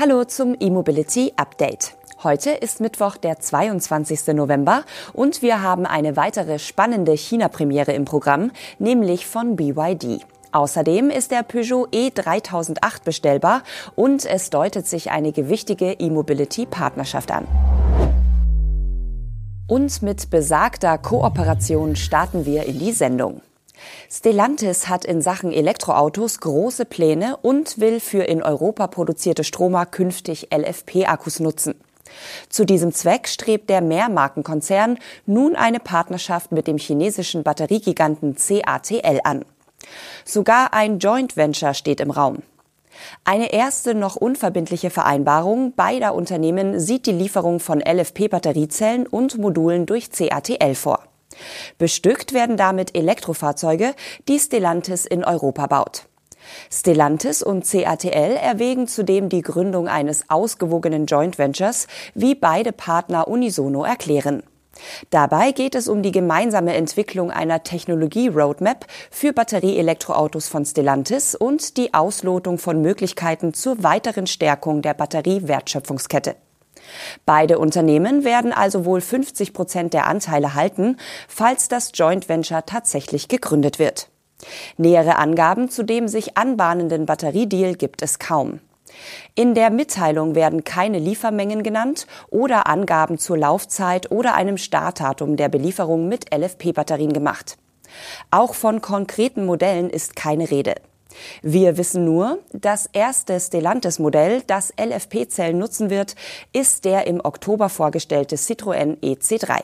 Hallo zum E-Mobility Update. Heute ist Mittwoch, der 22. November und wir haben eine weitere spannende China-Premiere im Programm, nämlich von BYD. Außerdem ist der Peugeot E3008 bestellbar und es deutet sich eine gewichtige E-Mobility-Partnerschaft an. Und mit besagter Kooperation starten wir in die Sendung. Stellantis hat in Sachen Elektroautos große Pläne und will für in Europa produzierte Stromer künftig LFP-Akkus nutzen. Zu diesem Zweck strebt der Mehrmarkenkonzern nun eine Partnerschaft mit dem chinesischen Batteriegiganten CATL an. Sogar ein Joint Venture steht im Raum. Eine erste noch unverbindliche Vereinbarung beider Unternehmen sieht die Lieferung von LFP-Batteriezellen und Modulen durch CATL vor. Bestückt werden damit Elektrofahrzeuge, die Stellantis in Europa baut. Stellantis und CATL erwägen zudem die Gründung eines ausgewogenen Joint Ventures, wie beide Partner unisono erklären. Dabei geht es um die gemeinsame Entwicklung einer Technologie-Roadmap für Batterieelektroautos von Stellantis und die Auslotung von Möglichkeiten zur weiteren Stärkung der Batteriewertschöpfungskette. Beide Unternehmen werden also wohl 50 Prozent der Anteile halten, falls das Joint Venture tatsächlich gegründet wird. Nähere Angaben zu dem sich anbahnenden Batteriedeal gibt es kaum. In der Mitteilung werden keine Liefermengen genannt oder Angaben zur Laufzeit oder einem Startdatum der Belieferung mit LFP-Batterien gemacht. Auch von konkreten Modellen ist keine Rede. Wir wissen nur, das erste Stellantis-Modell, das LFP-Zellen nutzen wird, ist der im Oktober vorgestellte Citroën EC3.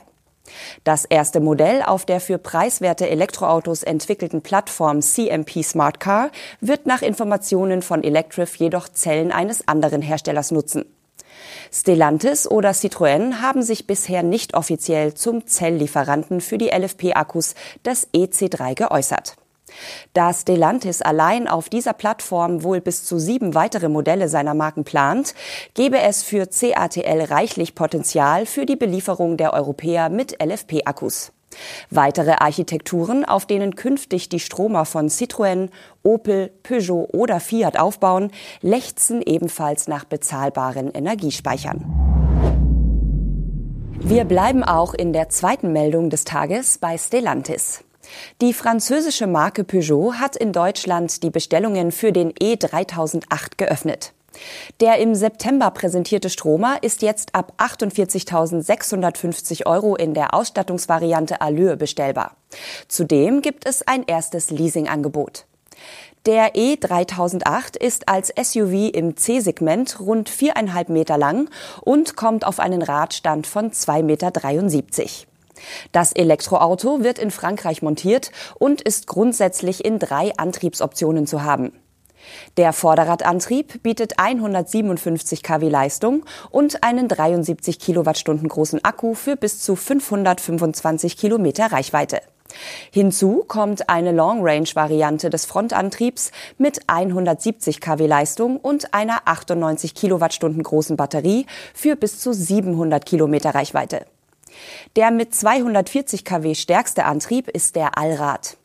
Das erste Modell auf der für preiswerte Elektroautos entwickelten Plattform CMP Smart Car wird nach Informationen von Electrif jedoch Zellen eines anderen Herstellers nutzen. Stellantis oder Citroën haben sich bisher nicht offiziell zum Zelllieferanten für die LFP-Akkus des EC3 geäußert. Da Stellantis allein auf dieser Plattform wohl bis zu sieben weitere Modelle seiner Marken plant, gebe es für CATL reichlich Potenzial für die Belieferung der Europäer mit LFP-Akkus. Weitere Architekturen, auf denen künftig die Stromer von Citroën, Opel, Peugeot oder Fiat aufbauen, lechzen ebenfalls nach bezahlbaren Energiespeichern. Wir bleiben auch in der zweiten Meldung des Tages bei Stellantis. Die französische Marke Peugeot hat in Deutschland die Bestellungen für den E3008 geöffnet. Der im September präsentierte Stromer ist jetzt ab 48.650 Euro in der Ausstattungsvariante Allure bestellbar. Zudem gibt es ein erstes Leasingangebot. Der E3008 ist als SUV im C-Segment rund viereinhalb Meter lang und kommt auf einen Radstand von 2,73 Meter. Das Elektroauto wird in Frankreich montiert und ist grundsätzlich in drei Antriebsoptionen zu haben. Der Vorderradantrieb bietet 157 kW Leistung und einen 73 Kilowattstunden großen Akku für bis zu 525 Kilometer Reichweite. Hinzu kommt eine Long-Range-Variante des Frontantriebs mit 170 kW Leistung und einer 98 Kilowattstunden großen Batterie für bis zu 700 Kilometer Reichweite. Der mit 240 kW stärkste Antrieb ist der Allrad.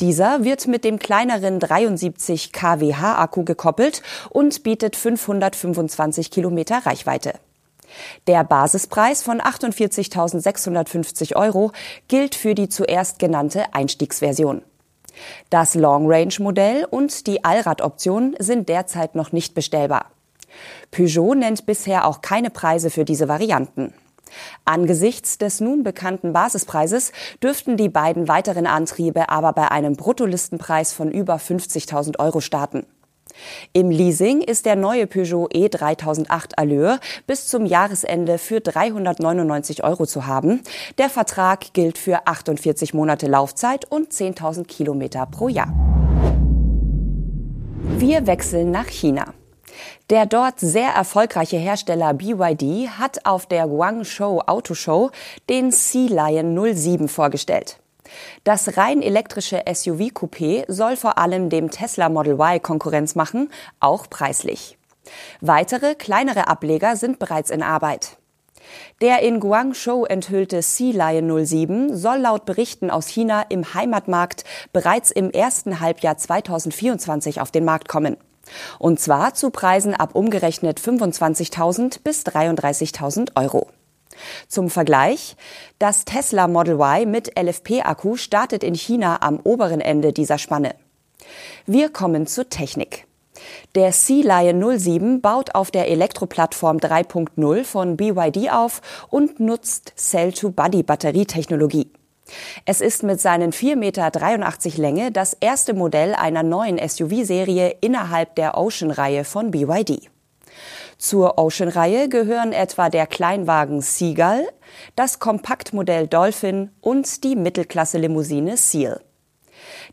Dieser wird mit dem kleineren 73 kWh Akku gekoppelt und bietet 525 Kilometer Reichweite. Der Basispreis von 48.650 Euro gilt für die zuerst genannte Einstiegsversion. Das Long-Range-Modell und die Allradoption sind derzeit noch nicht bestellbar. Peugeot nennt bisher auch keine Preise für diese Varianten. Angesichts des nun bekannten Basispreises dürften die beiden weiteren Antriebe aber bei einem Bruttolistenpreis von über 50.000 Euro starten. Im Leasing ist der neue Peugeot E3008 Allure bis zum Jahresende für 399 Euro zu haben. Der Vertrag gilt für 48 Monate Laufzeit und 10.000 Kilometer pro Jahr. Wir wechseln nach China. Der dort sehr erfolgreiche Hersteller BYD hat auf der Guangzhou Auto Show den Sea Lion 07 vorgestellt. Das rein elektrische SUV-Coupé soll vor allem dem Tesla Model Y Konkurrenz machen, auch preislich. Weitere kleinere Ableger sind bereits in Arbeit. Der in Guangzhou enthüllte Sea Lion 07 soll laut Berichten aus China im Heimatmarkt bereits im ersten Halbjahr 2024 auf den Markt kommen. Und zwar zu Preisen ab umgerechnet 25.000 bis 33.000 Euro. Zum Vergleich, das Tesla Model Y mit LFP-Akku startet in China am oberen Ende dieser Spanne. Wir kommen zur Technik. Der Sea Lion 07 baut auf der Elektroplattform 3.0 von BYD auf und nutzt Cell-to-Body-Batterietechnologie. Es ist mit seinen 4,83 Meter Länge das erste Modell einer neuen SUV-Serie innerhalb der Ocean-Reihe von BYD. Zur Ocean-Reihe gehören etwa der Kleinwagen Seagull, das Kompaktmodell Dolphin und die Mittelklasse-Limousine Seal.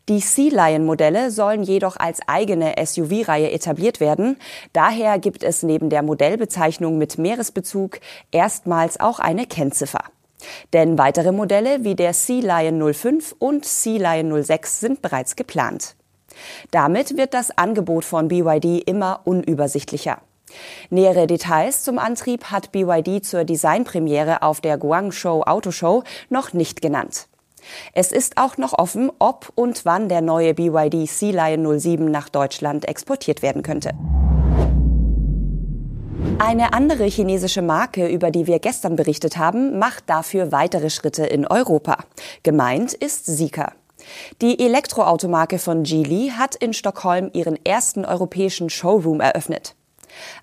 Die Sea Lion Modelle sollen jedoch als eigene SUV-Reihe etabliert werden. Daher gibt es neben der Modellbezeichnung mit Meeresbezug erstmals auch eine Kennziffer. Denn weitere Modelle wie der Sea Lion 05 und Sea Lion 06 sind bereits geplant. Damit wird das Angebot von BYD immer unübersichtlicher. Nähere Details zum Antrieb hat BYD zur Designpremiere auf der Guangzhou Autoshow noch nicht genannt. Es ist auch noch offen, ob und wann der neue BYD Sea Lion 07 nach Deutschland exportiert werden könnte. Eine andere chinesische Marke, über die wir gestern berichtet haben, macht dafür weitere Schritte in Europa. Gemeint ist Sika. Die Elektroautomarke von Geely hat in Stockholm ihren ersten europäischen Showroom eröffnet.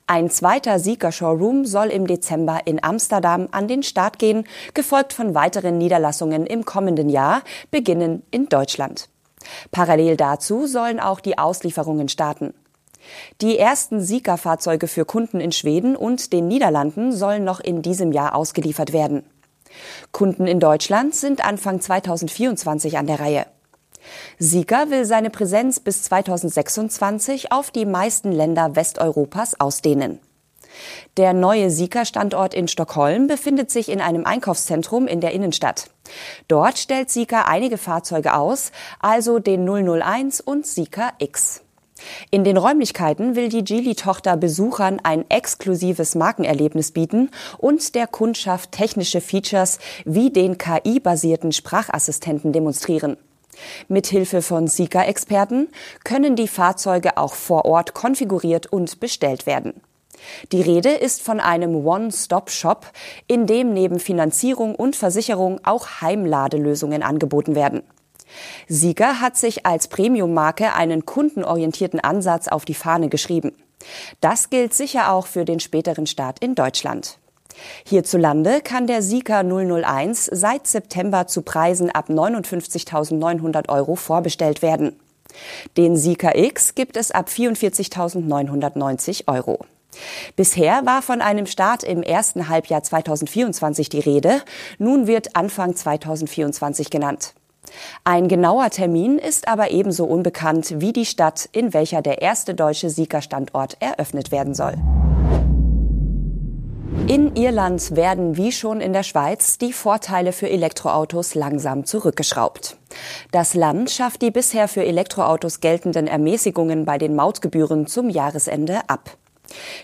Ein zweiter Sieger-Showroom soll im Dezember in Amsterdam an den Start gehen, gefolgt von weiteren Niederlassungen im kommenden Jahr, beginnen in Deutschland. Parallel dazu sollen auch die Auslieferungen starten. Die ersten Sika-Fahrzeuge für Kunden in Schweden und den Niederlanden sollen noch in diesem Jahr ausgeliefert werden. Kunden in Deutschland sind Anfang 2024 an der Reihe. Sika will seine Präsenz bis 2026 auf die meisten Länder Westeuropas ausdehnen. Der neue Sika-Standort in Stockholm befindet sich in einem Einkaufszentrum in der Innenstadt. Dort stellt Sika einige Fahrzeuge aus, also den 001 und Sika X. In den Räumlichkeiten will die Geely-Tochter Besuchern ein exklusives Markenerlebnis bieten und der Kundschaft technische Features wie den KI-basierten Sprachassistenten demonstrieren. Mithilfe von Sika-Experten können die Fahrzeuge auch vor Ort konfiguriert und bestellt werden. Die Rede ist von einem One-Stop-Shop, in dem neben Finanzierung und Versicherung auch Heimladelösungen angeboten werden. Sieger hat sich als Premium-Marke einen kundenorientierten Ansatz auf die Fahne geschrieben. Das gilt sicher auch für den späteren Start in Deutschland. Hierzulande kann der Sika 001 seit September zu Preisen ab 59.900 Euro vorbestellt werden. Den Sika X gibt es ab 44.990 Euro. Bisher war von einem Start im ersten Halbjahr 2024 die Rede. Nun wird Anfang 2024 genannt. Ein genauer Termin ist aber ebenso unbekannt wie die Stadt, in welcher der erste deutsche Sika-Standort eröffnet werden soll. In Irland werden wie schon in der Schweiz die Vorteile für Elektroautos langsam zurückgeschraubt. Das Land schafft die bisher für Elektroautos geltenden Ermäßigungen bei den Mautgebühren zum Jahresende ab.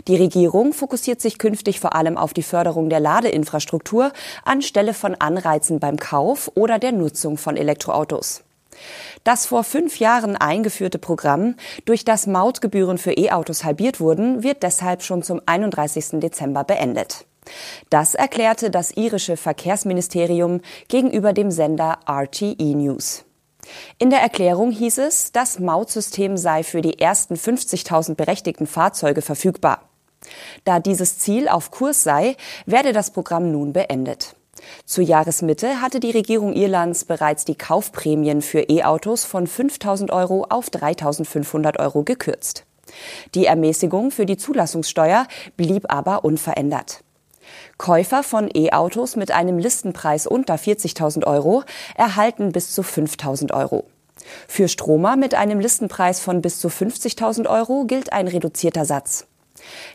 Die Regierung fokussiert sich künftig vor allem auf die Förderung der Ladeinfrastruktur anstelle von Anreizen beim Kauf oder der Nutzung von Elektroautos. Das vor fünf Jahren eingeführte Programm, durch das Mautgebühren für E-Autos halbiert wurden, wird deshalb schon zum 31. Dezember beendet. Das erklärte das irische Verkehrsministerium gegenüber dem Sender RTE News. In der Erklärung hieß es, das Mautsystem sei für die ersten 50.000 berechtigten Fahrzeuge verfügbar. Da dieses Ziel auf Kurs sei, werde das Programm nun beendet. Zur Jahresmitte hatte die Regierung Irlands bereits die Kaufprämien für E-Autos von 5.000 Euro auf 3.500 Euro gekürzt. Die Ermäßigung für die Zulassungssteuer blieb aber unverändert. Käufer von E-Autos mit einem Listenpreis unter 40.000 Euro erhalten bis zu 5.000 Euro. Für Stromer mit einem Listenpreis von bis zu 50.000 Euro gilt ein reduzierter Satz.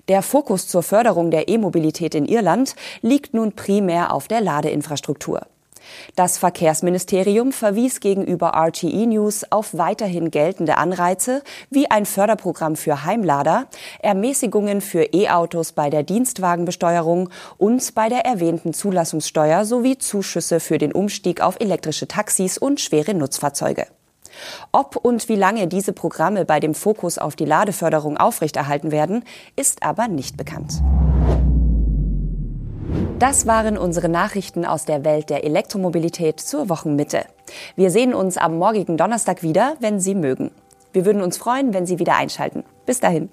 Der Fokus zur Förderung der E-Mobilität in Irland liegt nun primär auf der Ladeinfrastruktur. Das Verkehrsministerium verwies gegenüber RTE News auf weiterhin geltende Anreize wie ein Förderprogramm für Heimlader, Ermäßigungen für E-Autos bei der Dienstwagenbesteuerung und bei der erwähnten Zulassungssteuer sowie Zuschüsse für den Umstieg auf elektrische Taxis und schwere Nutzfahrzeuge. Ob und wie lange diese Programme bei dem Fokus auf die Ladeförderung aufrechterhalten werden, ist aber nicht bekannt. Das waren unsere Nachrichten aus der Welt der Elektromobilität zur Wochenmitte. Wir sehen uns am morgigen Donnerstag wieder, wenn Sie mögen. Wir würden uns freuen, wenn Sie wieder einschalten. Bis dahin.